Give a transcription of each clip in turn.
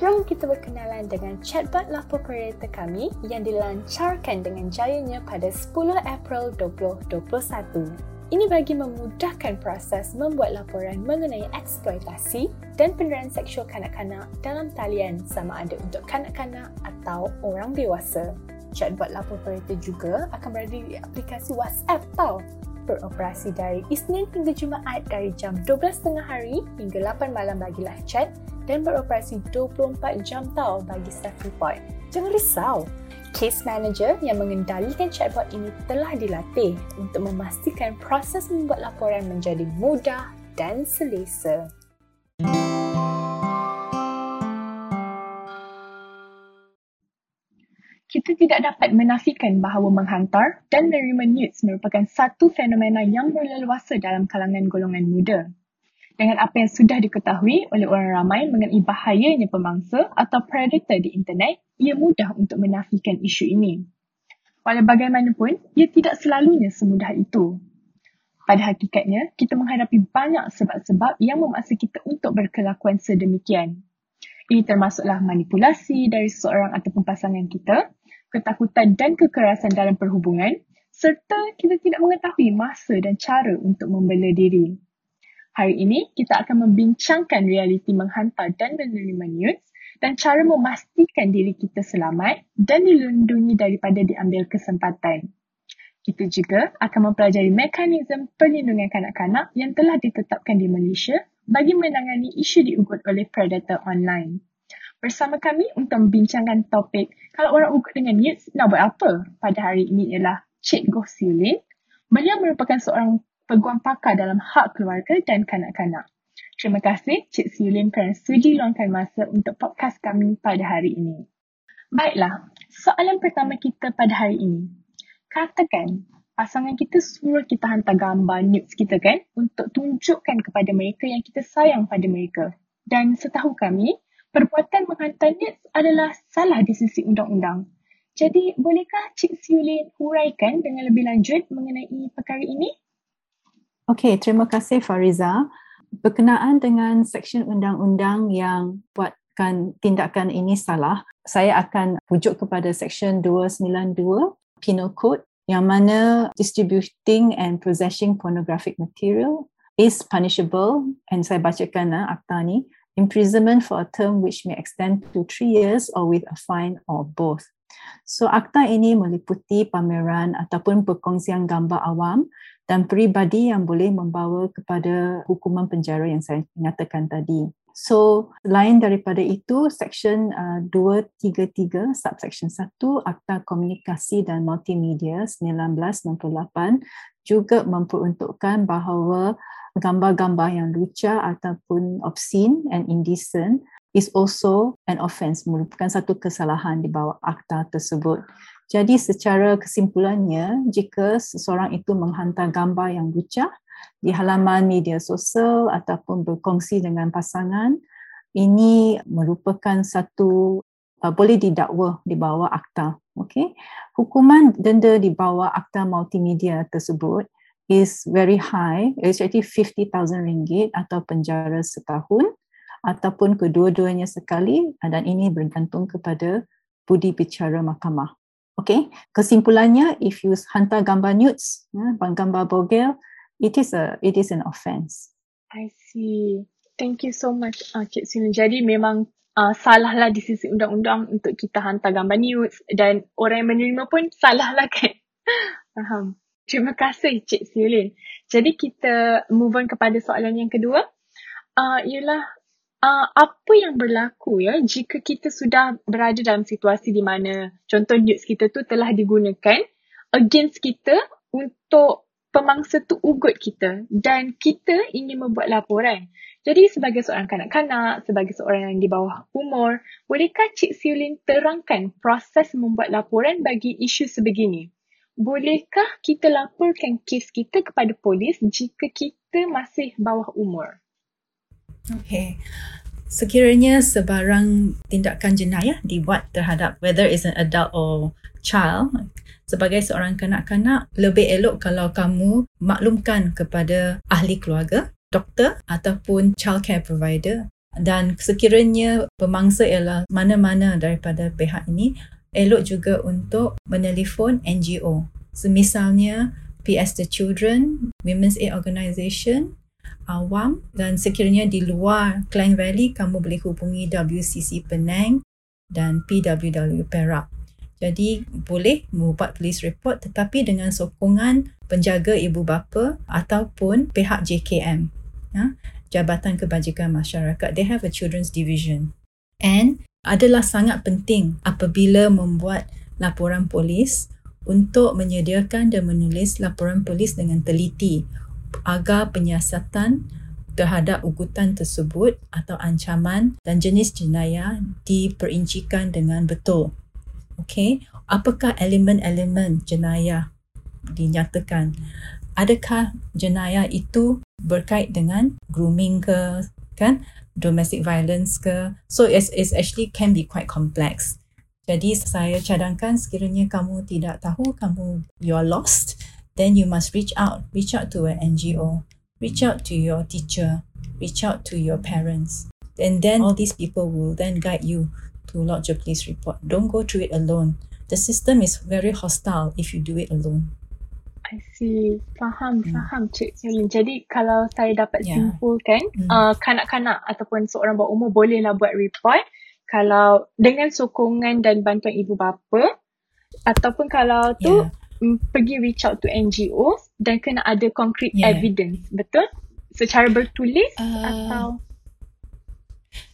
Jom kita berkenalan dengan chatbot lapor operator kami yang dilancarkan dengan jayanya pada 10 April 2021. Ini bagi memudahkan proses membuat laporan mengenai eksploitasi dan penderaan seksual kanak-kanak dalam talian sama ada untuk kanak-kanak atau orang dewasa. Chatbot lapor operator juga akan berada di aplikasi WhatsApp tau. Beroperasi dari Isnin hingga Jumaat dari jam 12.30 hari hingga 8 malam bagi chat dan beroperasi 24 jam tau bagi staff report. Jangan risau, Case manager yang mengendalikan chatbot ini telah dilatih untuk memastikan proses membuat laporan menjadi mudah dan selesa. Kita tidak dapat menafikan bahawa menghantar dan menerima nudes merupakan satu fenomena yang berleluasa dalam kalangan golongan muda dengan apa yang sudah diketahui oleh orang ramai mengenai bahayanya pemangsa atau predator di internet, ia mudah untuk menafikan isu ini. Walau bagaimanapun, ia tidak selalunya semudah itu. Pada hakikatnya, kita menghadapi banyak sebab-sebab yang memaksa kita untuk berkelakuan sedemikian. Ini termasuklah manipulasi dari seseorang ataupun pasangan kita, ketakutan dan kekerasan dalam perhubungan, serta kita tidak mengetahui masa dan cara untuk membela diri. Hari ini, kita akan membincangkan realiti menghantar dan menerima news dan cara memastikan diri kita selamat dan dilindungi daripada diambil kesempatan. Kita juga akan mempelajari mekanisme perlindungan kanak-kanak yang telah ditetapkan di Malaysia bagi menangani isu diugut oleh predator online. Bersama kami untuk membincangkan topik kalau orang ugut dengan news nak buat apa pada hari ini ialah Cik Goh Siulin. Beliau merupakan seorang peguam pakar dalam hak keluarga dan kanak-kanak. Terima kasih Cik Siulin kerana sudi luangkan masa untuk podcast kami pada hari ini. Baiklah, soalan pertama kita pada hari ini. Katakan, pasangan kita suruh kita hantar gambar nudes kita kan untuk tunjukkan kepada mereka yang kita sayang pada mereka. Dan setahu kami, perbuatan menghantar nudes adalah salah di sisi undang-undang. Jadi, bolehkah Cik Siulin huraikan dengan lebih lanjut mengenai perkara ini? Okey, terima kasih Fariza. Berkenaan dengan seksyen undang-undang yang buatkan tindakan ini salah, saya akan rujuk kepada seksyen 292 Penal Code yang mana distributing and possessing pornographic material is punishable and saya bacakan uh, akta ni imprisonment for a term which may extend to three years or with a fine or both. So akta ini meliputi pameran ataupun perkongsian gambar awam dan peribadi yang boleh membawa kepada hukuman penjara yang saya nyatakan tadi. So, lain daripada itu, Section uh, 233, Subsection 1, Akta Komunikasi dan Multimedia 1998 juga memperuntukkan bahawa gambar-gambar yang lucah ataupun obscene and indecent is also an offence, merupakan satu kesalahan di bawah akta tersebut. Jadi secara kesimpulannya, jika seseorang itu menghantar gambar yang lucah di halaman media sosial ataupun berkongsi dengan pasangan, ini merupakan satu uh, boleh didakwa di bawah akta. Okay. Hukuman denda di bawah akta multimedia tersebut is very high, it's actually 50,000 ringgit atau penjara setahun ataupun kedua-duanya sekali dan ini bergantung kepada budi bicara mahkamah. Okay, kesimpulannya, if you hantar gambar nudes, ya, gambar bogel, it is a it is an offence. I see. Thank you so much, uh, Cik Sinu. Jadi memang uh, salah lah di sisi undang-undang untuk kita hantar gambar nudes dan orang yang menerima pun salah lah kan. Faham. Terima kasih Cik Siulin. Jadi kita move on kepada soalan yang kedua. Uh, ialah uh, apa yang berlaku ya jika kita sudah berada dalam situasi di mana contoh nudes kita tu telah digunakan against kita untuk pemangsa tu ugut kita dan kita ingin membuat laporan. Jadi sebagai seorang kanak-kanak, sebagai seorang yang di bawah umur, bolehkah Cik Siulin terangkan proses membuat laporan bagi isu sebegini? Bolehkah kita laporkan kes kita kepada polis jika kita masih bawah umur? Okay. Sekiranya sebarang tindakan jenayah dibuat terhadap whether is an adult or child, sebagai seorang kanak-kanak, lebih elok kalau kamu maklumkan kepada ahli keluarga, doktor ataupun child care provider dan sekiranya pemangsa ialah mana-mana daripada pihak ini elok juga untuk menelefon NGO semisalnya PS The Children, Women's Aid Organisation, Awam dan sekiranya di luar Klang Valley kamu boleh hubungi WCC Penang dan PWW Perak. Jadi boleh membuat police report tetapi dengan sokongan penjaga ibu bapa ataupun pihak JKM. Ya, Jabatan Kebajikan Masyarakat. They have a children's division. And adalah sangat penting apabila membuat laporan polis untuk menyediakan dan menulis laporan polis dengan teliti agar penyiasatan terhadap ugutan tersebut atau ancaman dan jenis jenayah diperincikan dengan betul. Okey, apakah elemen-elemen jenayah dinyatakan? Adakah jenayah itu berkait dengan grooming ke, kan? Domestic violence ke? So it's, it's actually can be quite complex. Jadi saya cadangkan sekiranya kamu tidak tahu kamu you are lost, then you must reach out, reach out to an NGO, reach out to your teacher, reach out to your parents. And then all these people will then guide you to lodge a police report. Don't go through it alone. The system is very hostile if you do it alone. I see. Faham, hmm. faham Cik Sulin. Jadi kalau saya dapat yeah. simpulkan, hmm. uh, kanak-kanak ataupun seorang bawah umur bolehlah buat report kalau dengan sokongan dan bantuan ibu bapa ataupun kalau tu yeah. Pergi reach out to NGO dan kena ada concrete yeah. evidence betul secara bertulis uh, atau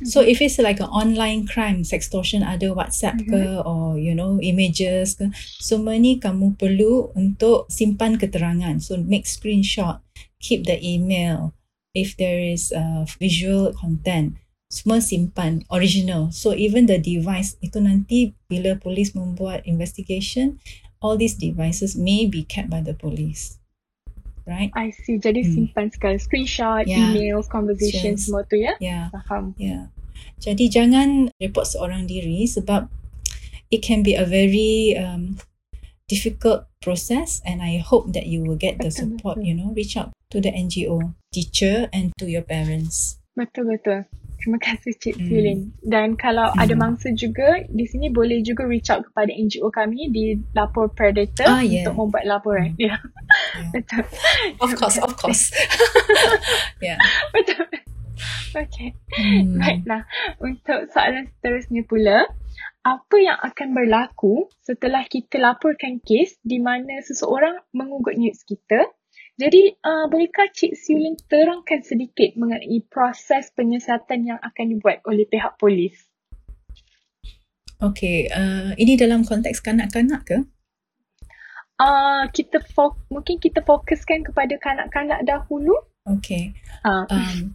So if it's like an online crime, sextortion ada WhatsApp mm-hmm. ke or you know images ke, semua ni kamu perlu untuk simpan keterangan. So make screenshot, keep the email. If there is a uh, visual content, semua simpan original. So even the device itu nanti bila polis membuat investigation, all these devices may be kept by the police. Right? I see. Jadi hmm. simpan sekali screenshot, yeah. emails, conversation yes. semua tu ya. Yeah. Faham. Yeah. Jadi jangan report seorang diri sebab it can be a very um, difficult process and I hope that you will get the support, you know, reach out to the NGO, teacher and to your parents. Betul betul. Terima kasih Cik mm. Filin. Dan kalau mm. ada mangsa juga, di sini boleh juga reach out kepada NGO kami di Lapor Predator ah, yeah. untuk membuat laporan. Mm. Yeah. yeah. Betul. Of course, of course. yeah. Betul. Okay. Mm. Baiklah. Untuk soalan seterusnya pula, apa yang akan berlaku setelah kita laporkan kes di mana seseorang mengugut news kita jadi, uh, bolehkah Cik Siuling terangkan sedikit mengenai proses penyiasatan yang akan dibuat oleh pihak polis? Okay, uh, ini dalam konteks kanak-kanak ke? Uh, kita fo- mungkin kita fokuskan kepada kanak-kanak dahulu. Okay. Uh. Um,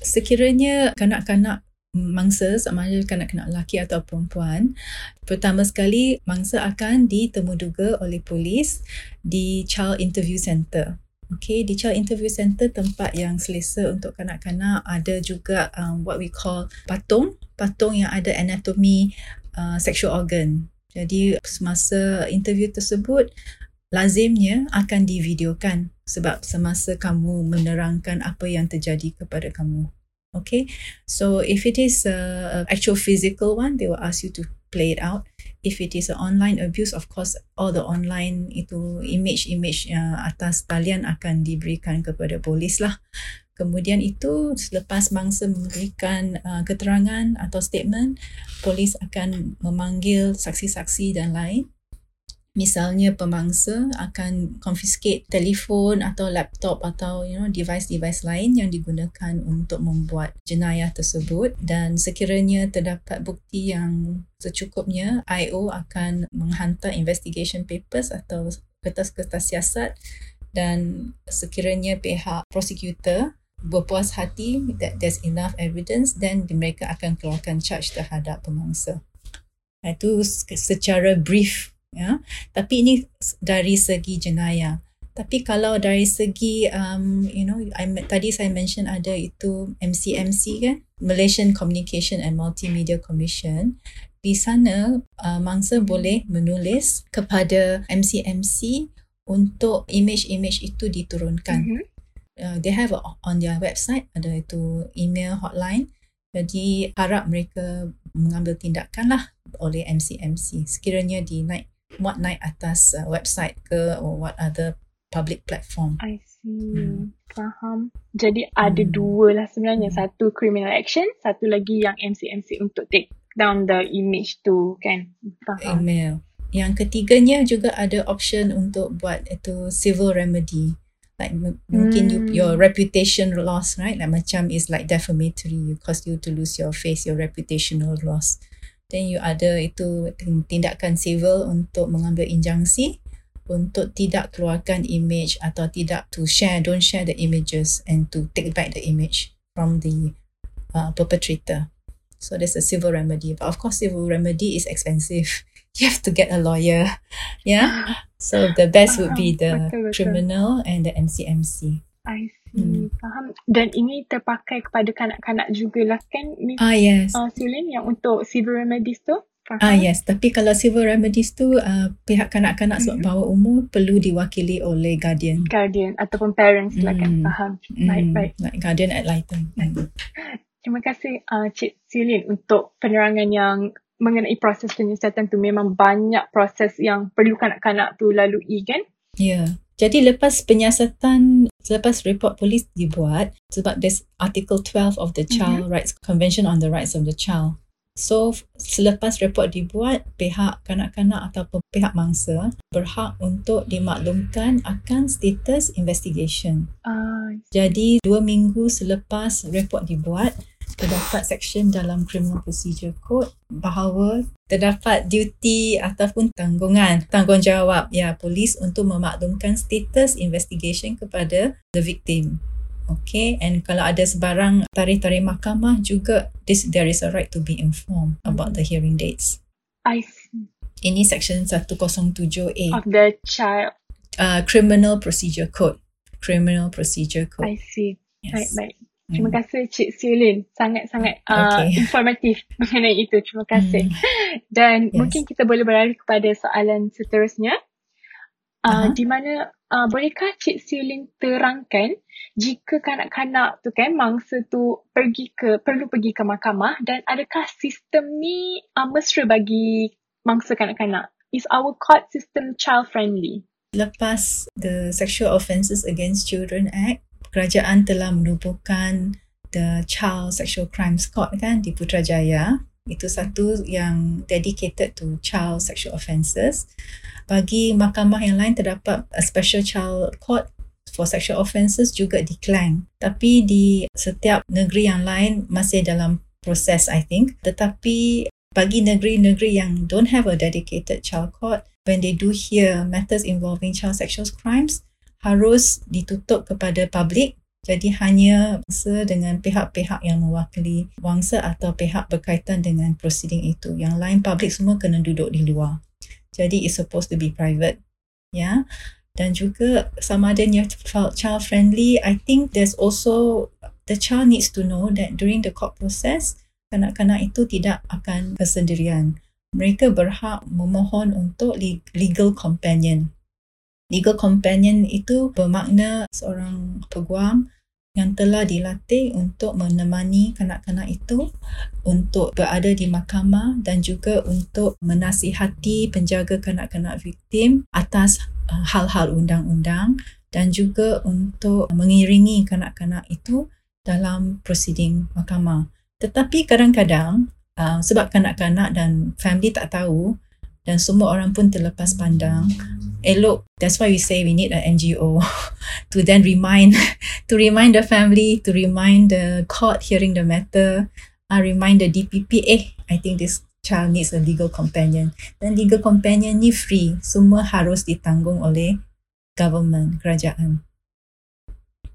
sekiranya kanak-kanak mangsa sama ada kanak-kanak lelaki atau perempuan pertama sekali mangsa akan ditemuduga oleh polis di child interview center Okay, di Child Interview Center tempat yang selesa untuk kanak-kanak ada juga um, what we call patung, patung yang ada anatomi uh, sexual organ. Jadi semasa interview tersebut lazimnya akan divideokan sebab semasa kamu menerangkan apa yang terjadi kepada kamu. Okay, so if it is a actual physical one, they will ask you to play it out if it is a online abuse of course all the online itu image-image uh, atas talian akan diberikan kepada polis lah. Kemudian itu selepas mangsa memberikan uh, keterangan atau statement polis akan memanggil saksi-saksi dan lain misalnya pemangsa akan confiscate telefon atau laptop atau you know device-device lain yang digunakan untuk membuat jenayah tersebut dan sekiranya terdapat bukti yang secukupnya IO akan menghantar investigation papers atau kertas-kertas siasat dan sekiranya pihak prosecutor berpuas hati that there's enough evidence then mereka akan keluarkan charge terhadap pemangsa. Itu secara brief ya. Tapi ini dari segi jenayah. Tapi kalau dari segi um, you know I, tadi saya mention ada itu MCMC kan? Malaysian Communication and Multimedia Commission. Di sana uh, mangsa boleh menulis kepada MCMC untuk image-image itu diturunkan. Mm-hmm. uh, they have a, on their website ada itu email hotline. Jadi harap mereka mengambil tindakan lah oleh MCMC sekiranya di naik muat naik atas uh, website ke or what other public platform. I see. Hmm. Faham. Jadi ada hmm. dua lah sebenarnya. Hmm. Satu criminal action, satu lagi yang MCMC untuk take down the image tu kan. Faham. Email. Yang ketiganya juga ada option untuk buat itu civil remedy like m- mungkin you, hmm. your reputation loss right like macam is like defamatory you cause you to lose your face your reputational loss then you ada itu tindakan civil untuk mengambil injangsi untuk tidak keluarkan image atau tidak to share don't share the images and to take back the image from the uh, perpetrator so there's a civil remedy but of course civil remedy is expensive you have to get a lawyer. Yeah. So the best would be the betul, betul. criminal and the MCMC. I. Hmm. Faham. Dan ini terpakai kepada kanak-kanak jugalah kan? Miss, ah, yes. Uh, Sulin yang untuk civil remedies tu? Faham? Ah, yes. Tapi kalau civil remedies tu, uh, pihak kanak-kanak sebab mm-hmm. bawah umur perlu diwakili oleh guardian. Guardian ataupun parents mm. lah kan? Hmm. Faham. Mm. Baik, baik. Like guardian at lighten. Mm. Terima kasih uh, Cik Silin untuk penerangan yang mengenai proses penyiasatan tu memang banyak proses yang perlu kanak-kanak tu lalui kan? Ya. Yeah. Jadi lepas penyiasatan, selepas report polis dibuat, sebab there's Article 12 of the Child mm-hmm. Rights Convention on the Rights of the Child. So, selepas report dibuat, pihak kanak-kanak atau pihak mangsa berhak untuk dimaklumkan akan status investigation. Uh, Jadi, dua minggu selepas report dibuat, terdapat section dalam Criminal Procedure Code bahawa terdapat duty ataupun tanggungan tanggungjawab ya polis untuk memaklumkan status investigation kepada the victim. Okay, and kalau ada sebarang tarikh-tarikh mahkamah juga this there is a right to be informed about the hearing dates. I see. Ini section 107A of the child uh, Criminal Procedure Code. Criminal Procedure Code. I see. Yes. Baik, baik. Terima hmm. kasih Cik Silin. Sangat-sangat uh, okay. informatif mengenai itu. Terima kasih. Hmm. Dan yes. mungkin kita boleh beralih kepada soalan seterusnya. Uh, uh-huh. Di mana uh, bolehkah Cik Silin terangkan jika kanak-kanak tu kan mangsa tu pergi ke perlu pergi ke mahkamah dan adakah sistem ni uh, mesra bagi mangsa kanak-kanak? Is our court system child friendly? Lepas the Sexual Offences Against Children Act kerajaan telah menubuhkan the Child Sexual Crimes Court kan di Putrajaya. Itu satu yang dedicated to child sexual offences. Bagi mahkamah yang lain terdapat a special child court for sexual offences juga di Klang. Tapi di setiap negeri yang lain masih dalam proses I think. Tetapi bagi negeri-negeri yang don't have a dedicated child court, when they do hear matters involving child sexual crimes, harus ditutup kepada publik jadi hanya wangsa dengan pihak-pihak yang mewakili wangsa atau pihak berkaitan dengan proceeding itu. Yang lain publik semua kena duduk di luar. Jadi it's supposed to be private. Ya. Yeah? Dan juga sama ada child friendly, I think there's also the child needs to know that during the court process, kanak-kanak itu tidak akan bersendirian. Mereka berhak memohon untuk legal companion legal companion itu bermakna seorang peguam yang telah dilatih untuk menemani kanak-kanak itu untuk berada di mahkamah dan juga untuk menasihati penjaga kanak-kanak viktim atas uh, hal-hal undang-undang dan juga untuk mengiringi kanak-kanak itu dalam proceeding mahkamah. Tetapi kadang-kadang uh, sebab kanak-kanak dan family tak tahu dan semua orang pun terlepas pandang elok that's why we say we need an NGO to then remind to remind the family to remind the court hearing the matter uh, remind the DPP eh I think this child needs a legal companion dan legal companion ni free semua harus ditanggung oleh government kerajaan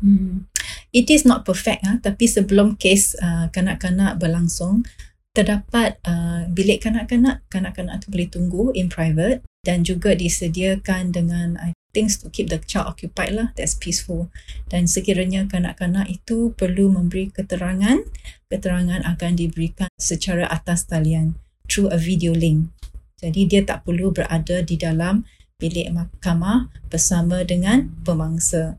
hmm. it is not perfect ha? tapi sebelum kes uh, kanak-kanak berlangsung terdapat uh, bilik kanak-kanak. Kanak-kanak tu boleh tunggu in private dan juga disediakan dengan I things to keep the child occupied lah that's peaceful. Dan sekiranya kanak-kanak itu perlu memberi keterangan keterangan akan diberikan secara atas talian through a video link. Jadi dia tak perlu berada di dalam bilik mahkamah bersama dengan pemangsa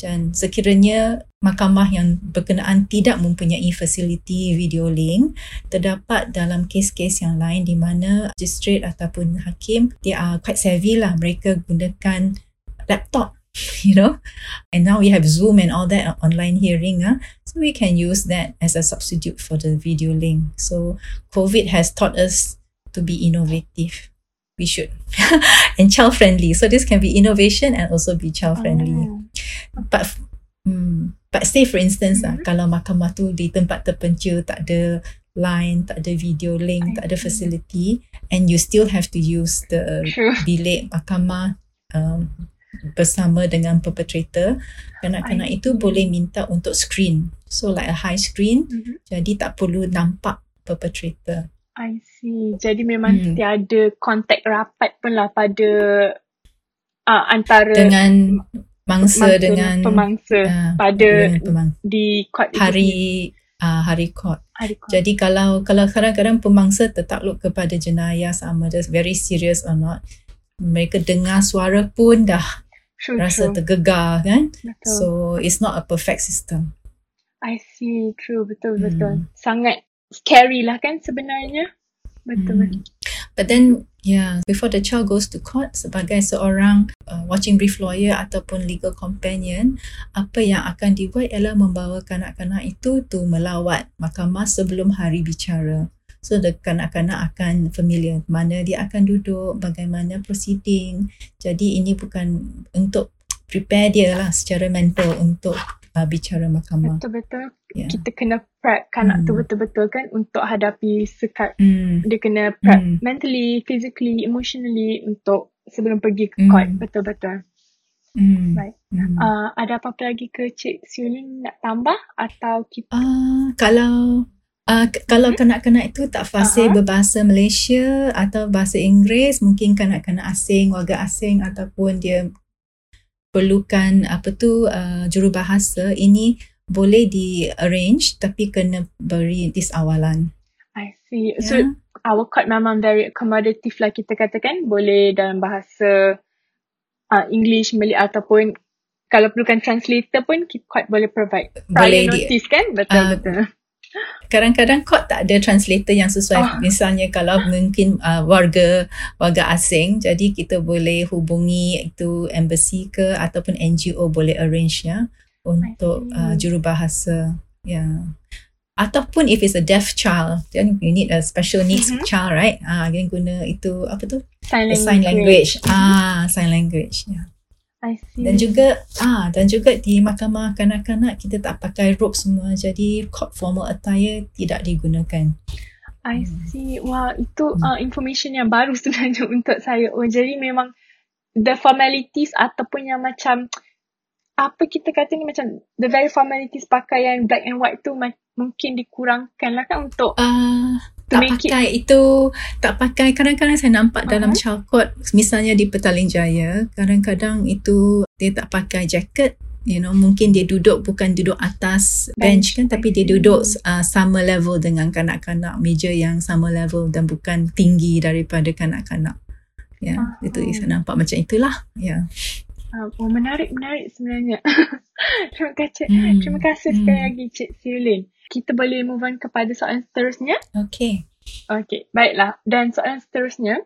dan sekiranya mahkamah yang berkenaan tidak mempunyai fasiliti video link terdapat dalam kes-kes yang lain di mana magistrate ataupun hakim dia are quite savvy lah mereka gunakan laptop you know. And now we have zoom and all that online hearing ah. So we can use that as a substitute for the video link. So covid has taught us to be innovative we should and child friendly so this can be innovation and also be child friendly Oh. but hmm, but say for instance mm-hmm. Mhm. kalau mahkamah tu di tempat terpencil tak ada line tak ada video link I tak ada see. facility and you still have to use the True. bilik mahkamah um, bersama dengan perpetrator kanak-kanak I itu boleh minta untuk screen so like a high screen Mhm. jadi tak perlu nampak perpetrator I see. Jadi memang Hmm. tiada kontak rapat pun lah pada uh, antara dengan mangsa mangsa dengan pemangsa ah, pada dengan pemang- di court hari uh, hari court hari court. Jadi kalau kalau kadang-kadang pemangsa tertakluk kepada jenayah sama ada very serious or not, mereka dengar suara pun dah true, rasa true. tergegar kan. Betul. So it's not a perfect system. I see. True. Betul, Hmm. betul. Sangat scary lah kan sebenarnya. Betul, Hmm. But then yeah, before the child goes to court sebagai seorang uh, watching brief lawyer ataupun legal companion, apa yang akan dibuat ialah membawa kanak-kanak itu tu melawat mahkamah sebelum hari bicara. So the kanak-kanak akan familiar mana dia akan duduk, bagaimana proceeding. Jadi ini bukan untuk prepare dia lah secara mental untuk uh, bicara mahkamah. Betul-betul. Yeah. Kita kena prep kanak tu Hmm. betul-betul kan untuk hadapi sekat. Hmm. Dia kena prep Hmm. mentally, physically, emotionally untuk sebelum pergi ke Hmm. court. Betul-betul. Hmm. Baik. Hmm. Uh, ada apa-apa lagi ke Cik Siulin nak tambah atau kita Ah, kalau uh, k- kalau kanak-kanak itu tak fasih Aha. berbahasa Malaysia atau bahasa Inggeris, mungkin kanak-kanak asing, warga asing ataupun dia perlukan apa tu uh, jurubahasa ini boleh di arrange tapi kena beri disawalan. I see. Ya. So our court memang very accommodative lah kita katakan boleh dalam bahasa uh, English, Malay ataupun kalau perlukan translator pun kita court boleh provide. Boleh Prior di notice kan? Betul Ah, betul. Kadang-kadang court tak ada translator yang sesuai Ah. misalnya kalau mungkin uh, warga warga asing jadi kita boleh hubungi itu embassy ke ataupun NGO boleh arrange ya untuk uh, jurubahasa ya yeah. ataupun if it's a deaf child then you need a special needs Mhm. child right ah uh, guna itu apa tu Sign language. sign language ah sign language ya see. Dan juga ah dan juga di mahkamah kanak-kanak kita tak pakai robe semua jadi court formal attire tidak digunakan I see. Wah, itu Hmm. uh, information yang baru sebenarnya untuk saya. Oh, jadi memang the formalities ataupun yang macam apa kita kata ni macam the very formalities pakaian black and white tu ma- mungkin dikurangkan lah kan untuk To tak make it- pakai itu tak pakai kadang-kadang saya nampak dalam Uh-huh. child court misalnya di Petaling Jaya kadang-kadang itu dia tak pakai jacket you know mungkin dia duduk bukan duduk atas bench, Bench, kan tapi dia duduk uh, sama level dengan kanak-kanak meja yang sama level dan bukan tinggi daripada kanak-kanak ya Ah. itu saya nampak macam itulah ya uh, oh, menarik menarik sebenarnya. terima kasih. Hmm. Terima kasih Hmm. sekali lagi Cik Siulin. Kita boleh move on kepada soalan seterusnya. okey Okey, baiklah. Dan soalan seterusnya,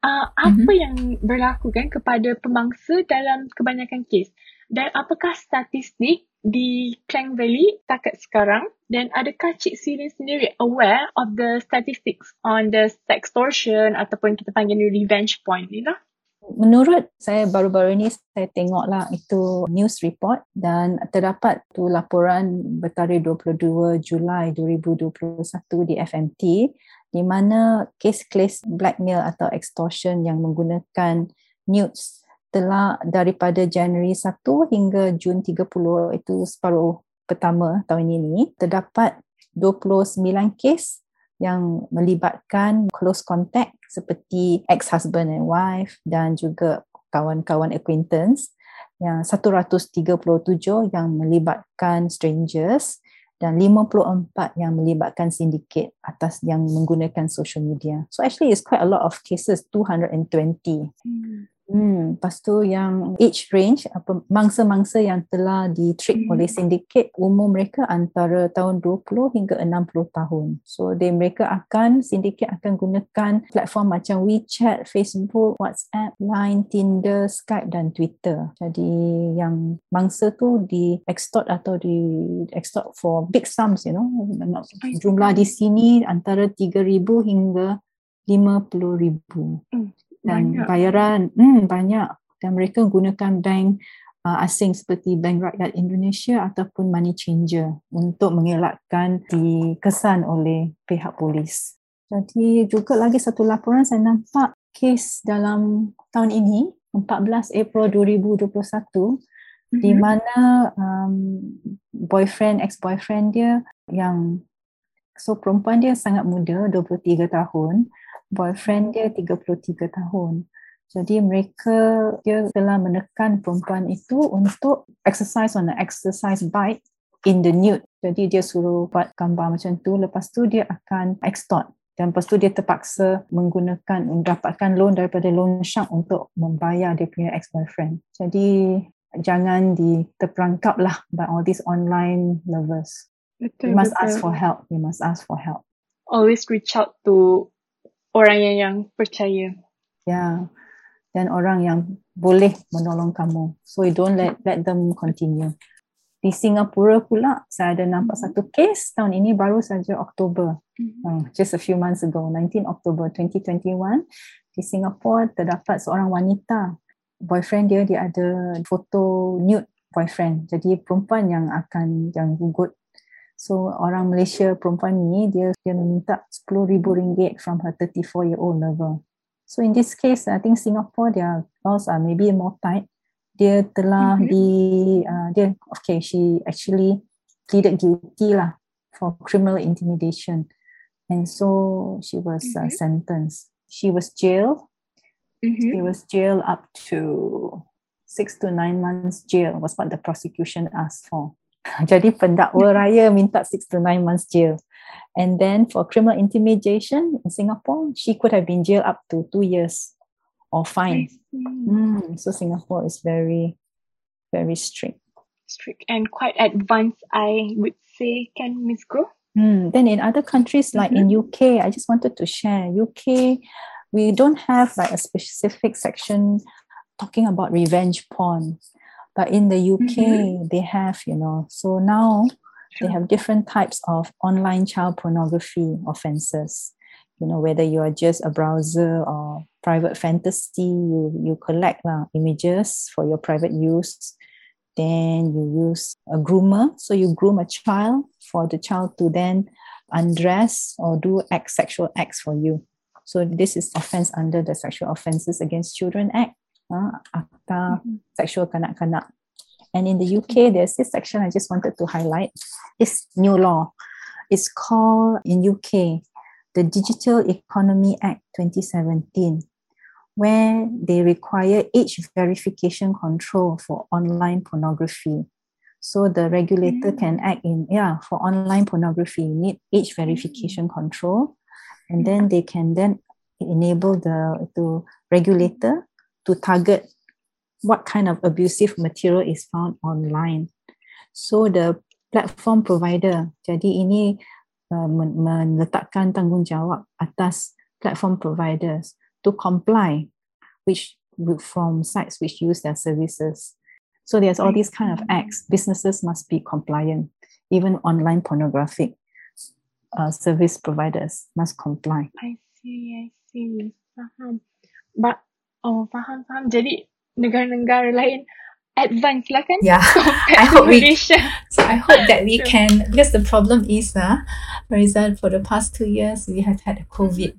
uh, apa Mhm. yang berlaku kan kepada pemangsa dalam kebanyakan kes? Dan apakah statistik di Klang Valley takat sekarang? Dan adakah Cik Sirin sendiri aware of the statistics on the sextortion ataupun kita panggil ni revenge point ni lah? Menurut saya baru-baru ini saya tengoklah itu news report dan terdapat tu laporan bertarikh 22 Julai 2021 di FMT di mana kes-kes blackmail atau extortion yang menggunakan nudes telah daripada Januari 1 hingga Jun 30 itu separuh pertama tahun ini terdapat 29 kes yang melibatkan close contact seperti ex-husband and wife dan juga kawan-kawan acquaintance yang 137 yang melibatkan strangers dan 54 yang melibatkan syndicate atas yang menggunakan social media. So actually it's quite a lot of cases, 220. Hmm. Hmm, lepas tu yang age range, apa mangsa-mangsa yang telah di-trick hmm. oleh sindiket, umur mereka antara tahun 20 hingga 60 tahun. So, they, mereka akan, sindiket akan gunakan platform macam WeChat, Facebook, WhatsApp, Line, Tinder, Skype dan Twitter. Jadi, yang mangsa tu di-extort atau di-extort for big sums, you know. Jumlah di sini antara 3,000 hingga 50,000. Hmm dan banyak. bayaran hmm, banyak dan mereka gunakan bank uh, asing seperti Bank Rakyat Indonesia ataupun money changer untuk mengelakkan dikesan oleh pihak polis. Jadi juga lagi satu laporan saya nampak kes dalam tahun ini 14 April 2021 mm-hmm. di mana um, boyfriend ex-boyfriend dia yang so perempuan dia sangat muda 23 tahun boyfriend dia 33 tahun. Jadi mereka dia telah menekan perempuan itu untuk exercise on the exercise bike in the nude. Jadi dia suruh buat gambar macam tu. Lepas tu dia akan extort. Dan lepas tu dia terpaksa menggunakan, mendapatkan loan daripada loan shark untuk membayar dia punya ex-boyfriend. Jadi jangan diterperangkap lah by all these online lovers. Betul, you must betul. ask for help. You must ask for help. Always reach out to orang yang, yang percaya. Ya. Dan orang yang boleh menolong kamu. So you don't let let them continue. Di Singapura pula saya ada nampak mm-hmm. satu case tahun ini baru saja Oktober. Mm-hmm. Uh, just a few months ago, 19 October 2021 di Singapura terdapat seorang wanita boyfriend dia dia ada foto nude boyfriend. Jadi perempuan yang akan yang gugut So orang Malaysia perempuan ni dia dia meminta RM10,000 from her 34 year old lover. So in this case, I think Singapore their laws are maybe more tight. Dia telah mm-hmm. di uh, dia okay she actually pleaded guilty lah for criminal intimidation, and so she was uh, mm-hmm. uh, sentenced. She was jailed. Mm-hmm. She was jailed up to six to nine months jail was what the prosecution asked for. Jadi pendakwa raya minta 6 to 9 months jail. And then for criminal intimidation in Singapore, she could have been jailed up to 2 years or fine. Mm, so Singapore is very, very strict. Strict and quite advanced, I would say, can Miss Grow? Mm, then in other countries like mm-hmm. in UK, I just wanted to share. UK, we don't have like a specific section talking about revenge porn. But in the UK, mm-hmm. they have, you know, so now sure. they have different types of online child pornography offenses. You know, whether you are just a browser or private fantasy, you, you collect uh, images for your private use. Then you use a groomer. So you groom a child for the child to then undress or do act, sexual acts for you. So this is offense under the Sexual Offences Against Children Act uh, akta mm-hmm. sexual kanak-kanak. And in the UK, there's this section I just wanted to highlight. This new law. It's called in UK the Digital Economy Act 2017, where they require age verification control for online pornography. So the regulator mm. can act in yeah for online pornography. You need age verification mm. control, and then they can then enable the the regulator to target what kind of abusive material is found online. So the platform provider, jadi ini uh, meletakkan tanggungjawab atas platform providers to comply which from sites which use their services. So there's all these kind of acts. Businesses must be compliant. Even online pornographic uh, service providers must comply. I see, I see. Faham. But Oh, faham, faham. Jadi negara-negara lain advance lah kan? Yeah. I hope we, so I hope that we can, because the problem is, uh, for example, for the past two years, we have had COVID.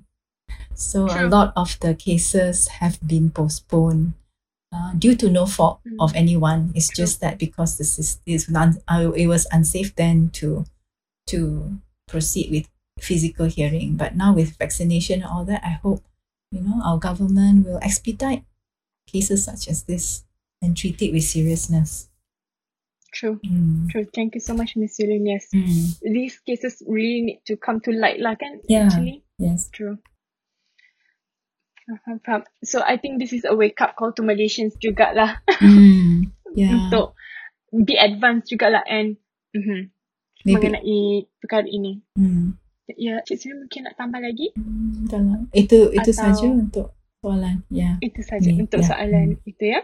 So True. a lot of the cases have been postponed. Uh, due to no fault mm. of anyone, it's True. just that because this is, is non, uh, it was unsafe then to to proceed with physical hearing. But now with vaccination and all that, I hope you know, our government will expedite cases such as this and treat it with seriousness. True, mm. true. Thank you so much, Miss Yulin. Yes, mm. these cases really need to come to light, lah, kan? Yeah. Actually, yes, true. Faham. So I think this is a wake up call to Malaysians jugalah Hmm. Yeah. untuk be advanced jugalah and mhm, Maybe. mengenai perkara ini. Hmm. Ya, Cik Sri mungkin nak tambah lagi? Hmm, Dalam itu itu Atau- saja untuk soalan. Ya. Itu saja Ni, untuk ya. soalan itu ya.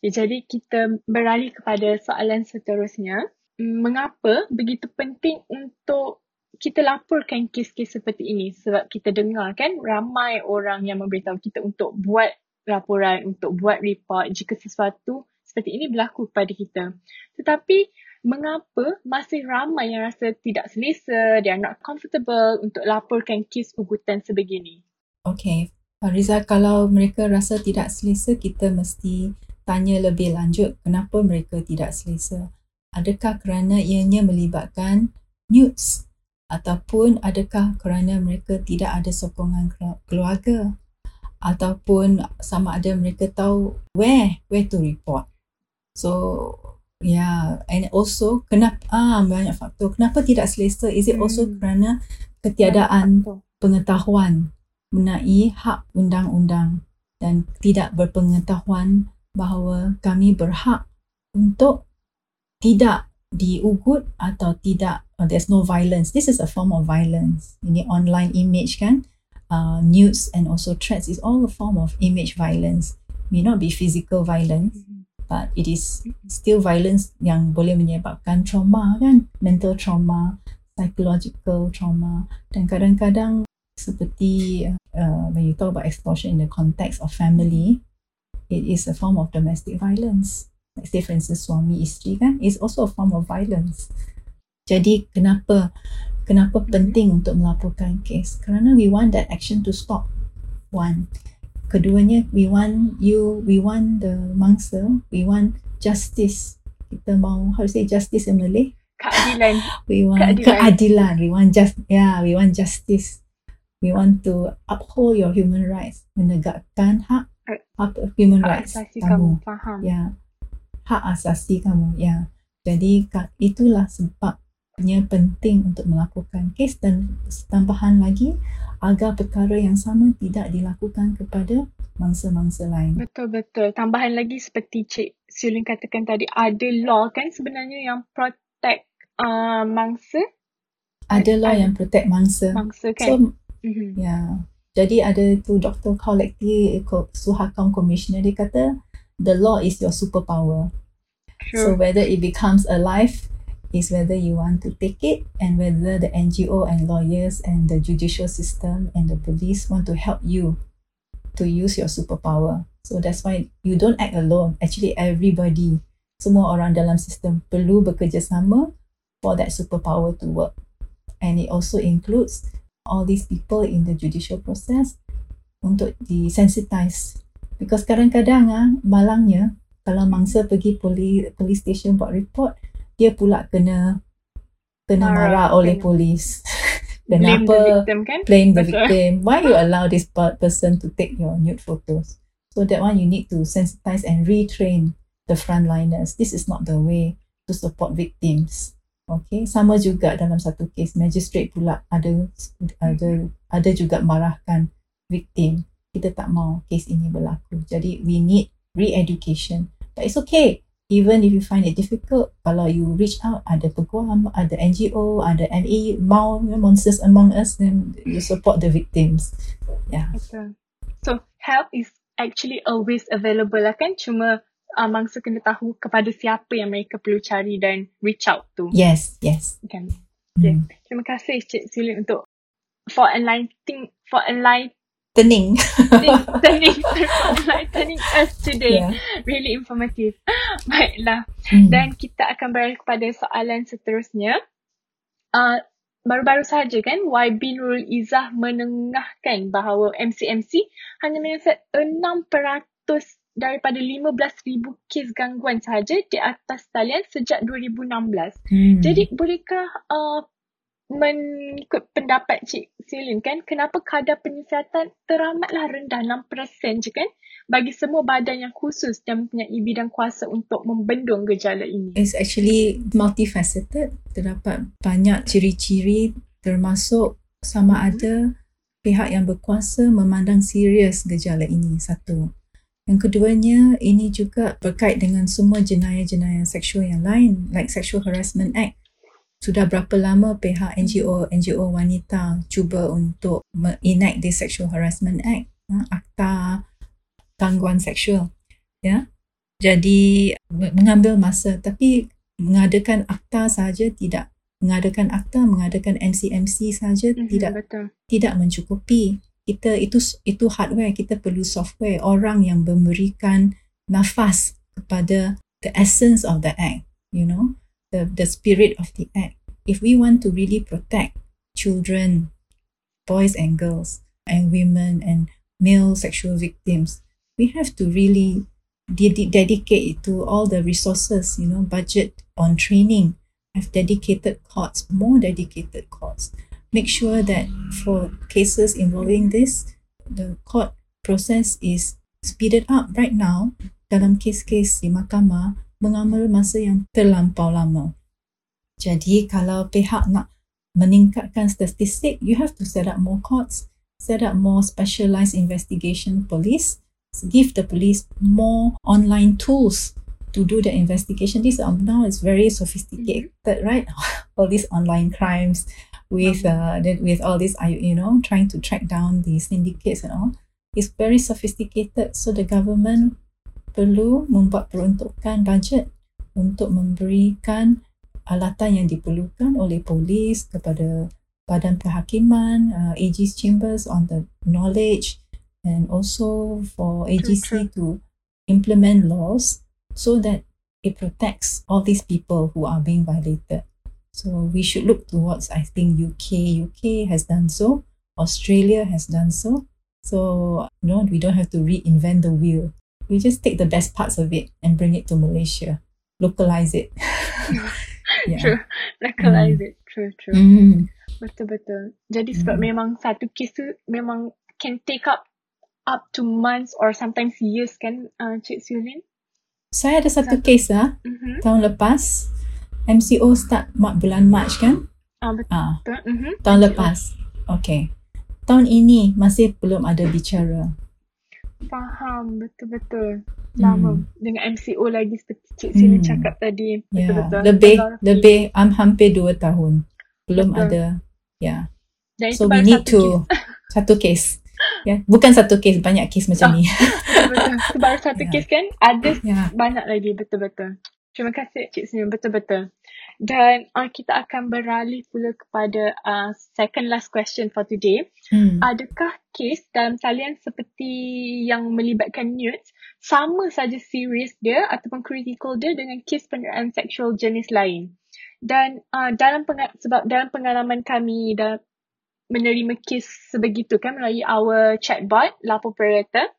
ya. Jadi kita beralih kepada soalan seterusnya. Mm, Mengapa begitu penting untuk kita laporkan kes-kes seperti ini? Sebab kita dengar kan ramai orang yang memberitahu kita untuk buat laporan, untuk buat report jika sesuatu seperti ini berlaku kepada kita. Tetapi mengapa masih ramai yang rasa tidak selesa, they are not comfortable untuk laporkan kes ugutan sebegini? Okay. Fariza, kalau mereka rasa tidak selesa, kita mesti tanya lebih lanjut kenapa mereka tidak selesa. Adakah kerana ianya melibatkan nudes ataupun adakah kerana mereka tidak ada sokongan kelu- keluarga ataupun sama ada mereka tahu where where to report. So yeah, and also kenapa ah banyak faktor. Kenapa tidak selesa? Is it also Hmm. kerana ketiadaan pengetahuan mengenai hak undang-undang dan tidak berpengetahuan bahawa kami berhak untuk tidak diugut atau tidak uh, there's no violence. This is a form of violence. Ini online image kan, uh, news and also threats is all a form of image violence. May not be physical violence, but it is still violence yang boleh menyebabkan trauma kan, mental trauma, psychological trauma dan kadang-kadang seperti uh, when you talk about extortion in the context of family, it is a form of domestic violence. Like say for instance suami isteri kan, is also a form of violence. Jadi kenapa kenapa penting untuk melaporkan kes? Kerana we want that action to stop. One. Keduanya, we want you, we want the mangsa, we want justice. Kita mau, how to say justice in Malay? Keadilan. we want Keadilan. keadilan. We want just yeah, we want justice. We want to uphold your human rights, menegakkan hak apa human Hak rights asasi kamu. kamu. Faham. Ya, hak asasi kamu. Ya, jadi itulah sebabnya penting untuk melakukan kes dan tambahan lagi agar perkara yang sama tidak dilakukan kepada mangsa-mangsa lain. Betul-betul. Tambahan lagi seperti Cik Siulin katakan tadi, ada law kan sebenarnya yang protect uh, mangsa. Ada law ada- yang protect mangsa. Mangsa So kan. Mhm. Ya. Jadi ada tu Dr. Kolekti Suhakam Commissioner dia kata the law is your superpower. So True. whether it becomes alive is whether you want to take it and whether the NGO and lawyers and the judicial system and the police want to help you to use your superpower. So that's why you don't act alone. Actually everybody, semua orang dalam sistem perlu bekerjasama for that superpower to work. And it also includes all these people in the judicial process untuk desensitize. Because kadang-kadang ah malangnya kalau mangsa pergi poli, police station buat report, dia pula kena kena Marah, marah oleh kena- polis. Blame the Kenapa victim kan. blame the victim? Why you allow this per- person to take your nude photos? So that one you need to sensitize and retrain the frontliners. This is not the way to support victims. Okay, sama juga dalam satu kes magistrate pula ada ada ada juga marahkan victim. Kita tak mau kes ini berlaku. Jadi we need re-education. But it's okay. Even if you find it difficult, kalau you reach out, ada peguam, ada NGO, ada MA, mau Monsters Among Us, then you support the victims. Yeah. Betul. So help is actually always available lah kan. Cuma uh, mangsa kena tahu kepada siapa yang mereka perlu cari dan reach out to. Yes, yes. Kan. Okay. Hmm. Terima kasih Cik Silin untuk for enlightening for enlightening Tening. turning for enlightening us today. Yeah. Really informative. Baiklah. Hmm. Dan kita akan beralih kepada soalan seterusnya. Uh, baru-baru saja kan YB Nurul Izzah menengahkan bahawa MCMC hanya menyiasat 6% daripada 15,000 kes gangguan sahaja di atas talian sejak 2016. Hmm. Jadi bolehkah uh, mengikut pendapat Cik Silin kan? Kenapa kadar penyiasatan teramatlah rendah 6% je kan? Bagi semua badan yang khusus dan mempunyai bidang kuasa untuk membendung gejala ini. It's actually multifaceted. Terdapat banyak ciri-ciri termasuk sama ada pihak yang berkuasa memandang serius gejala ini satu. Yang keduanya ini juga berkait dengan semua jenayah-jenayah seksual yang lain like Sexual Harassment Act sudah berapa lama pihak NGO NGO wanita cuba untuk enact the Sexual Harassment Act ha, akta gangguan seksual ya? Jadi mengambil masa tapi mengadakan akta saja tidak mengadakan akta mengadakan MCMC saja mm-hmm, tidak betul. tidak mencukupi. Kita itu itu hardware kita perlu software orang yang memberikan nafas kepada the essence of the act you know the the spirit of the act. If we want to really protect children, boys and girls, and women and male sexual victims, we have to really ded- dedicate to all the resources, you know, budget on training, have dedicated courts, more dedicated courts. Make sure that for cases involving this, the court process is speeded up right now dalam kes-kes di mahkamah mengambil masa yang terlampau lama. Jadi kalau pihak nak meningkatkan statistik, you have to set up more courts, set up more specialized investigation police, give the police more online tools to do the investigation. This um, now is very sophisticated, mm-hmm. right? all these online crimes with uh, with all this, you know, trying to track down the syndicates and all. It's very sophisticated. So the government perlu membuat peruntukan bajet untuk memberikan alatan yang diperlukan oleh polis kepada badan perhakiman, uh, AG's chambers on the knowledge and also for AGC true, to implement laws so that it protects all these people who are being violated. So we should look towards, I think, UK. UK has done so. Australia has done so. So, you know, we don't have to reinvent the wheel we just take the best parts of it and bring it to Malaysia, localize it. yeah. True, localize mm. it. True, true. Mm. Betul betul. Jadi sebab mm. memang satu kes tu memang can take up up to months or sometimes years kan, uh, Cik Sulin? Saya ada satu, satu. kes ah uh-huh. tahun lepas MCO start bulan March kan? Ah betul. Uh, uh-huh. Tahun lepas. Okay. Tahun ini masih belum ada bicara. Faham, betul-betul. Lama. Hmm. Dengan MCO lagi seperti Cik Sina hmm. cakap tadi. Betul-betul. Yeah. Lebih, lebih um, hampir dua tahun. Belum betul. ada. Yeah. Dan so we need to, kes. satu case. Yeah. Bukan satu case, banyak case macam oh. ni. betul. Sebab satu yeah. case kan, ada yeah. banyak lagi. Betul-betul. Terima kasih Cik Sina, betul-betul. Dan uh, kita akan beralih pula kepada uh, second last question for today. Hmm. Adakah kes dalam talian seperti yang melibatkan nudes sama saja serius dia ataupun critical dia dengan kes penderaan seksual jenis lain? Dan uh, dalam sebab dalam pengalaman kami dah menerima kes sebegitu kan melalui our chatbot, Lapo Operator,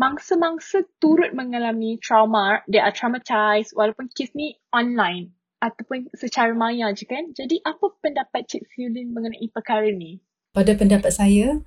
mangsa-mangsa turut mengalami trauma, they are traumatized walaupun kes ni online ataupun secara maya je kan. Jadi apa pendapat Cik Fiulin mengenai perkara ni? Pada pendapat saya,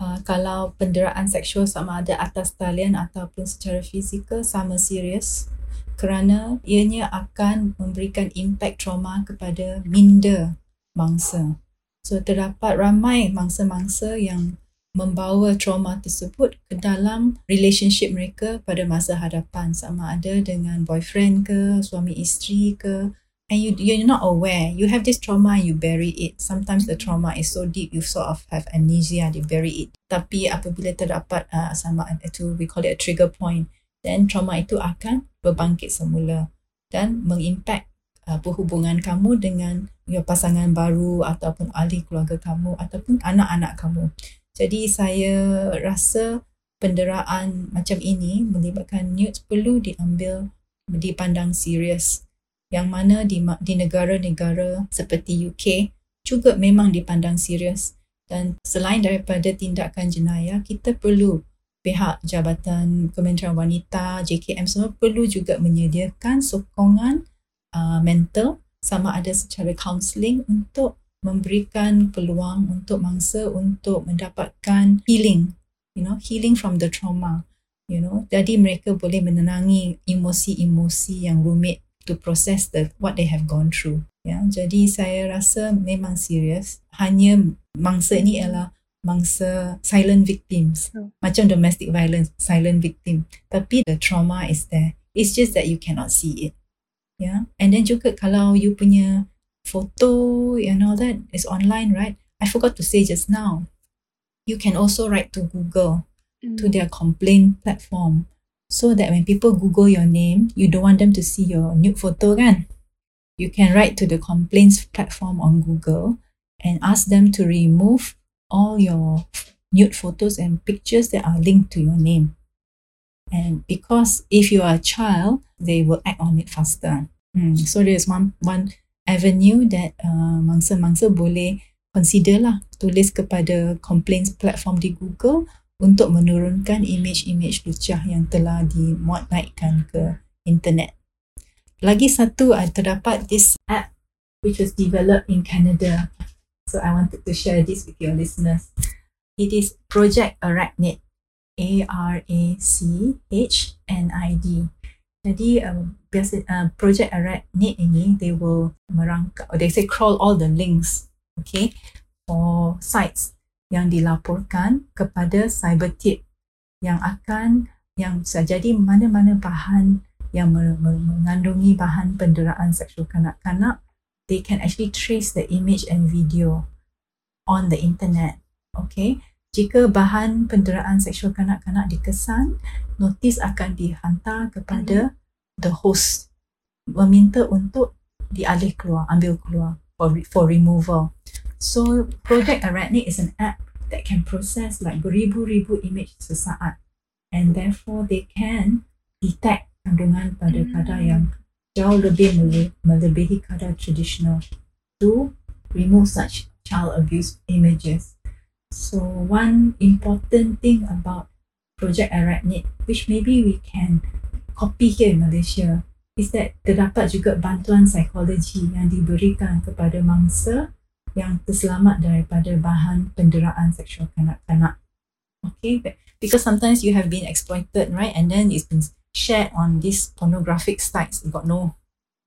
uh, kalau penderaan seksual sama ada atas talian ataupun secara fizikal sama serius kerana ianya akan memberikan impak trauma kepada minda mangsa. So terdapat ramai mangsa-mangsa yang membawa trauma tersebut ke dalam relationship mereka pada masa hadapan sama ada dengan boyfriend ke, suami isteri ke and you you're not aware. You have this trauma you bury it. Sometimes the trauma is so deep you sort of have amnesia you bury it. Tapi apabila terdapat uh, sama itu we call it a trigger point then trauma itu akan berbangkit semula dan mengimpact uh, perhubungan kamu dengan your pasangan baru ataupun ahli keluarga kamu ataupun anak-anak kamu. Jadi saya rasa penderaan macam ini melibatkan nudes perlu diambil dipandang serius yang mana di, di negara-negara seperti UK juga memang dipandang serius. Dan selain daripada tindakan jenayah kita perlu pihak Jabatan Kementerian Wanita JKM semua perlu juga menyediakan sokongan uh, mental sama ada secara counselling untuk memberikan peluang untuk mangsa untuk mendapatkan healing you know healing from the trauma you know. Jadi mereka boleh menenangi emosi-emosi yang rumit to process the what they have gone through. Ya, jadi saya rasa memang serius. Hanya mangsa ini ialah mangsa silent victims. Hmm. Macam domestic violence, silent victim. Tapi the trauma is there. It's just that you cannot see it. Yeah. And then juga kalau you punya photo and all that is online, right? I forgot to say just now. You can also write to Google, to their complaint platform. So that when people Google your name, you don't want them to see your nude photo kan? You can write to the complaints platform on Google and ask them to remove all your nude photos and pictures that are linked to your name. And because if you are a child, they will act on it faster. Hmm. So there's one one avenue that uh, mangsa-mangsa boleh consider lah tulis kepada complaints platform di Google untuk menurunkan image-image lucah yang telah dimuat naikkan ke internet. Lagi satu terdapat this app which was developed in Canada. So I wanted to share this with your listeners. It is Project Arachnid. A-R-A-C-H-N-I-D. Jadi um, biasa uh, Project Arachnid ini they will merangkap or they say crawl all the links okay for sites yang dilaporkan kepada cyber tip yang akan yang bisa jadi mana-mana bahan yang mengandungi bahan penderaan seksual kanak-kanak they can actually trace the image and video on the internet okay? Jika bahan penderaan seksual kanak-kanak dikesan notis akan dihantar kepada the host meminta untuk dialih keluar ambil keluar for, for removal So Project Arachnid is an app that can process like beribu-ribu image sesaat and therefore they can detect kandungan pada kadar yang jauh lebih mele- melebihi kadar traditional to remove such child abuse images. So one important thing about Project Arachnid, which maybe we can copy here in Malaysia, is that terdapat juga bantuan psikologi yang diberikan kepada mangsa yang terselamat daripada bahan penderaan seksual kanak-kanak. Okay, because sometimes you have been exploited, right? And then it's been shared on these pornographic sites. You got no,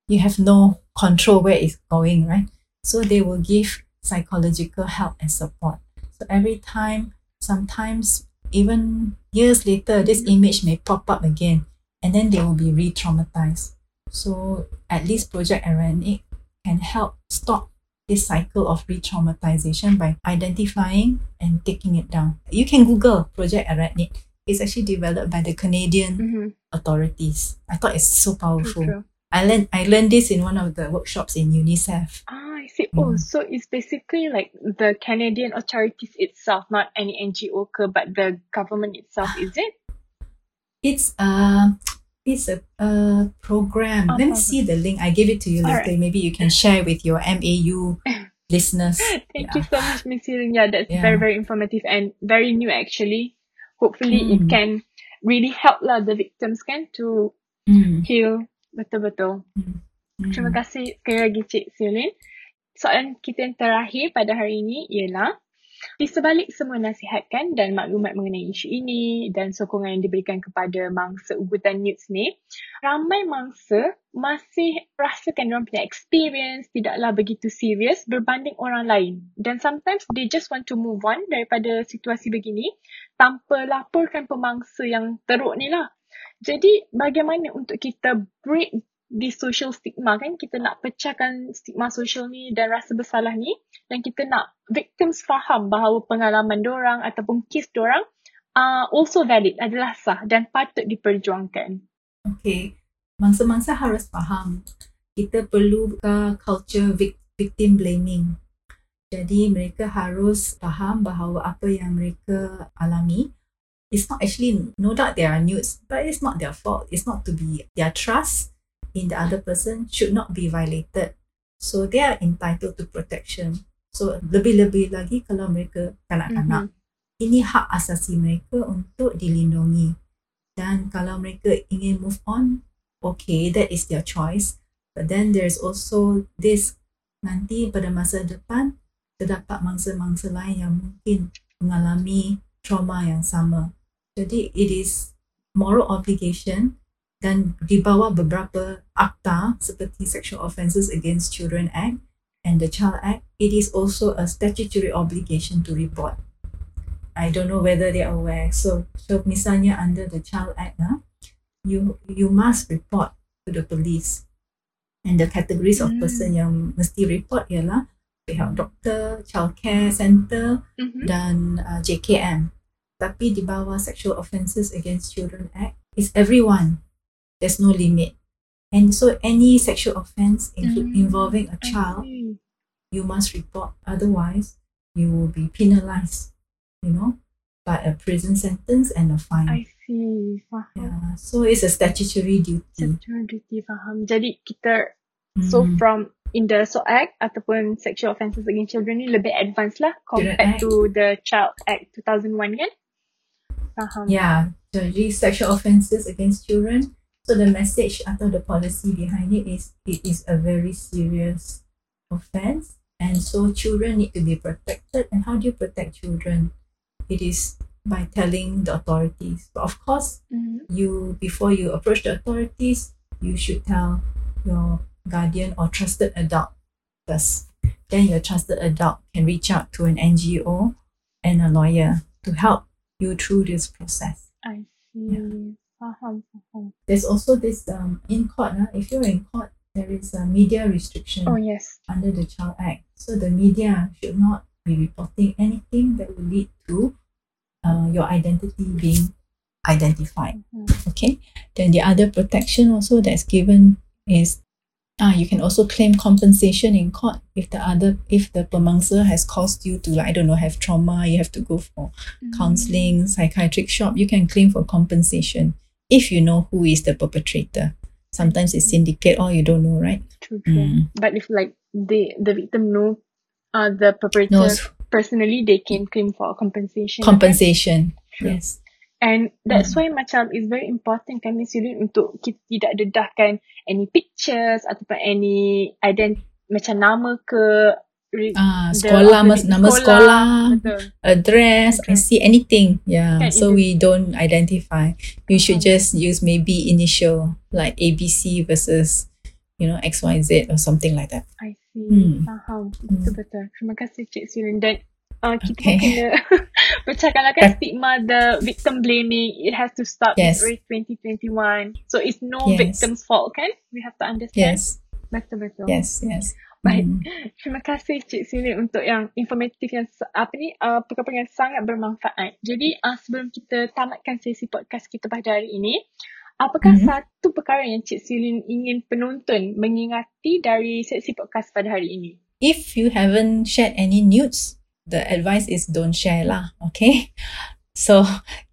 you have no control where it's going, right? So they will give psychological help and support. So every time, sometimes even years later, this image may pop up again, and then they will be re-traumatized. So at least Project Arachnid can help stop this cycle of re-traumatization by identifying and taking it down. You can Google Project Arachnid. It's actually developed by the Canadian Mm-hmm. authorities. I thought it's so powerful. True. I learned I learned this in one of the workshops in UNICEF. Ah, I see. Oh, Mm. so it's basically like the Canadian authorities itself, not any NGO, but the government itself, is it? It's a it's a, a program. Oh, Let me see the link. I give it to you later. Maybe you can share with your MAU listeners. Thank Yeah. you so much, Miss Hirin. Yeah, that's Yeah. very, very informative and very new actually. Hopefully it Mm. can really help lah the victims kan to Mm, heal betul-betul. mm. Terima kasih sekali lagi Cik Silin. Soalan kita yang terakhir pada hari ini ialah di sebalik semua nasihat kan dan maklumat mengenai isu ini dan sokongan yang diberikan kepada mangsa ugutan news ni, ramai mangsa masih rasakan diorang punya experience tidaklah begitu serius berbanding orang lain. Dan sometimes they just want to move on daripada situasi begini tanpa laporkan pemangsa yang teruk ni lah. Jadi bagaimana untuk kita break di social stigma kan kita nak pecahkan stigma social ni dan rasa bersalah ni dan kita nak victims faham bahawa pengalaman dorang ataupun kes dorang uh, also valid adalah sah dan patut diperjuangkan. Okay, mangsa-mangsa harus faham kita perlu uh, culture vic- victim blaming. Jadi mereka harus faham bahawa apa yang mereka alami it's not actually no doubt they are nudes, but it's not their fault. It's not to be their trust in the other person should not be violated. So they are entitled to protection. So lebih-lebih lagi kalau mereka kanak-kanak. Ini hak asasi mereka untuk dilindungi. Dan kalau mereka ingin move on, okay, that is their choice. But then there's also this nanti pada masa depan terdapat mangsa-mangsa lain yang mungkin mengalami trauma yang sama. Jadi it is moral obligation dan di bawah beberapa akta seperti Sexual Offences Against Children Act and the Child Act, it is also a statutory obligation to report. I don't know whether they are aware. So, so misalnya under the Child Act, ah, you you must report to the police. And the categories of Hmm. person yang mesti report ialah pihak doktor, childcare center Mhm. dan uh, JKM. Tapi di bawah Sexual Offences Against Children Act is everyone. There's no limit. And so any sexual offence inclu- Mm. involving a child you must report. Otherwise, you will be penalized, you know, by a prison sentence and a fine. I see. Faham. yeah. So it's a statutory duty. Sexual duty faham. Jadi kita so Mm. from in the SOAC Act ataupun Sexual Offences Against Children ni lebih advance lah compared to the Child Act 2001 kan? Faham. yeah, jadi sexual offences against children. So the message atau the policy behind it is it is a very serious offence, and so children need to be protected. And how do you protect children? It is by telling the authorities. But of course, Mhm. you before you approach the authorities, you should tell your guardian or trusted adult first. Then your trusted adult can reach out to an NGO and a lawyer to help you through this process. I see. Faham, faham. There's also this um in court. Uh, if you're in court, there is a media restriction Oh yes. under the Child Act. So the media should not be reporting anything that will lead to uh, your identity being identified. Mhm. Okay. Then the other protection also that's given is ah you can also claim compensation in court if the other if the pemangsa has caused you to like, I don't know have trauma you have to go for Mm. counseling psychiatric shop you can claim for compensation if you know who is the perpetrator. Sometimes it's syndicate or you don't know right. True, true. Mm. But if like the the victim know uh the perpetrator Knows personally, they can claim for compensation. compensation. True. Yes. And that's Mm. why macam it's very important Miss Yulin untuk kita tidak dedahkan any pictures ataupun any ident macam nama ke the- sekolah, mas, nama sekolah, Betul. address, I Address. see anything. Yeah. So we don't identify. You should Faham. just use maybe initial like ABC versus you know XYZ or something like that. I see. Hmm. Faham. Betul-betul. Terima kasih Cik Yulin. Dan uh, kita Okay. kena stigma the victim blaming. It has to stop Yes. in 2021. So it's no Yes. victim's fault kan? We have to understand. Yes. Betul-betul. Yes. Yes. Baik. Mm. Terima kasih Cik Silin untuk yang informatif yang apa ni uh, perkara yang sangat bermanfaat. Jadi uh, sebelum kita tamatkan sesi podcast kita pada hari ini, apakah Mhm. satu perkara yang Cik Silin ingin penonton mengingati dari sesi podcast pada hari ini? If you haven't shared any nudes, the advice is don't share lah. Okay. So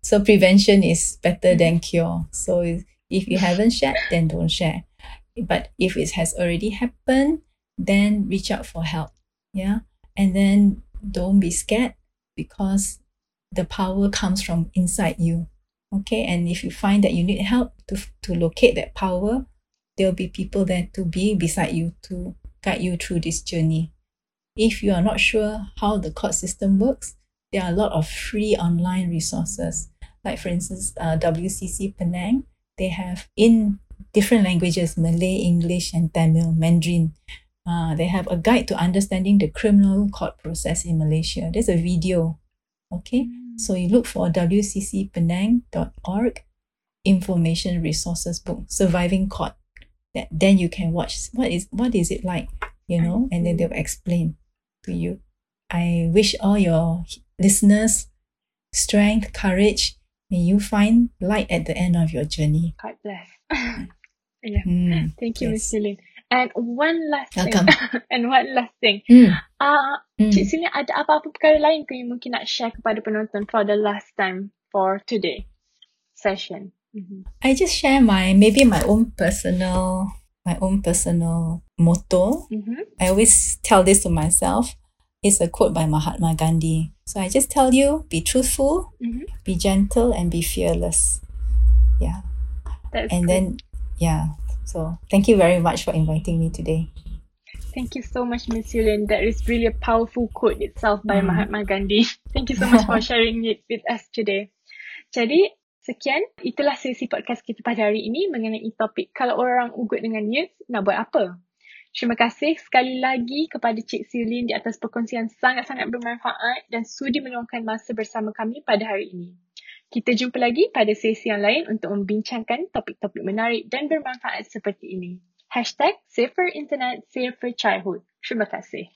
so prevention is better than cure. So if you haven't shared, then don't share. But if it has already happened, then reach out for help. Yeah. And then don't be scared because the power comes from inside you. Okay. And if you find that you need help to, to locate that power, there'll be people there to be beside you to guide you through this journey. If you are not sure how the court system works, there are a lot of free online resources. Like, for instance, uh, WCC Penang, they have in different languages Malay, English, and Tamil, Mandarin. Uh, they have a guide to understanding the criminal court process in Malaysia. There's a video. Okay, so you look for wccpenang.org information resources book surviving court that then you can watch what is what is it like you know and then they'll explain to you i wish all your listeners strength courage may you find light at the end of your journey God bless. yeah. Hmm. Thank you, Miss Yes. And one last Welcome. thing. and one last thing. Hmm. Uh, Hmm. Cik Silin ada apa-apa perkara lain ke yang mungkin nak share kepada penonton for the last time for today session? Mhm. I just share my maybe my own personal my own personal motto. Mhm. I always tell this to myself. It's a quote by Mahatma Gandhi. So I just tell you, be truthful, Mhm. be gentle, and be fearless. Yeah. That's And good. then, yeah. So thank you very much for inviting me today. Thank you so much, Miss Yulian. That is really a powerful quote itself by Mm. Mahatma Gandhi. Thank you so much for sharing it with us today. Jadi, sekian. Itulah sesi podcast kita pada hari ini mengenai topik kalau orang ugut dengan youth, nak buat apa? Terima kasih sekali lagi kepada Cik Silin di atas perkongsian sangat-sangat bermanfaat dan sudi meluangkan masa bersama kami pada hari ini. Kita jumpa lagi pada sesi yang lain untuk membincangkan topik-topik menarik dan bermanfaat seperti ini. Hashtag Safer Internet, Safer Childhood. Terima kasih.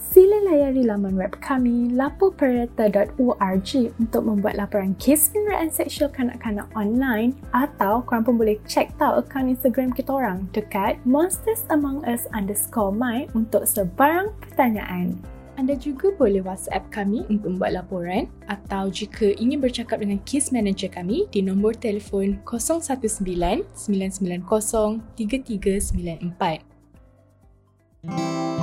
Sila layari laman web kami lapopereta.org untuk membuat laporan kes penderaan seksual kanak-kanak online atau korang pun boleh check tahu akaun Instagram kita orang dekat monstersamongus underscore my untuk sebarang pertanyaan anda juga boleh WhatsApp kami untuk membuat laporan atau jika ingin bercakap dengan case manager kami di nombor telefon 019 990 3394.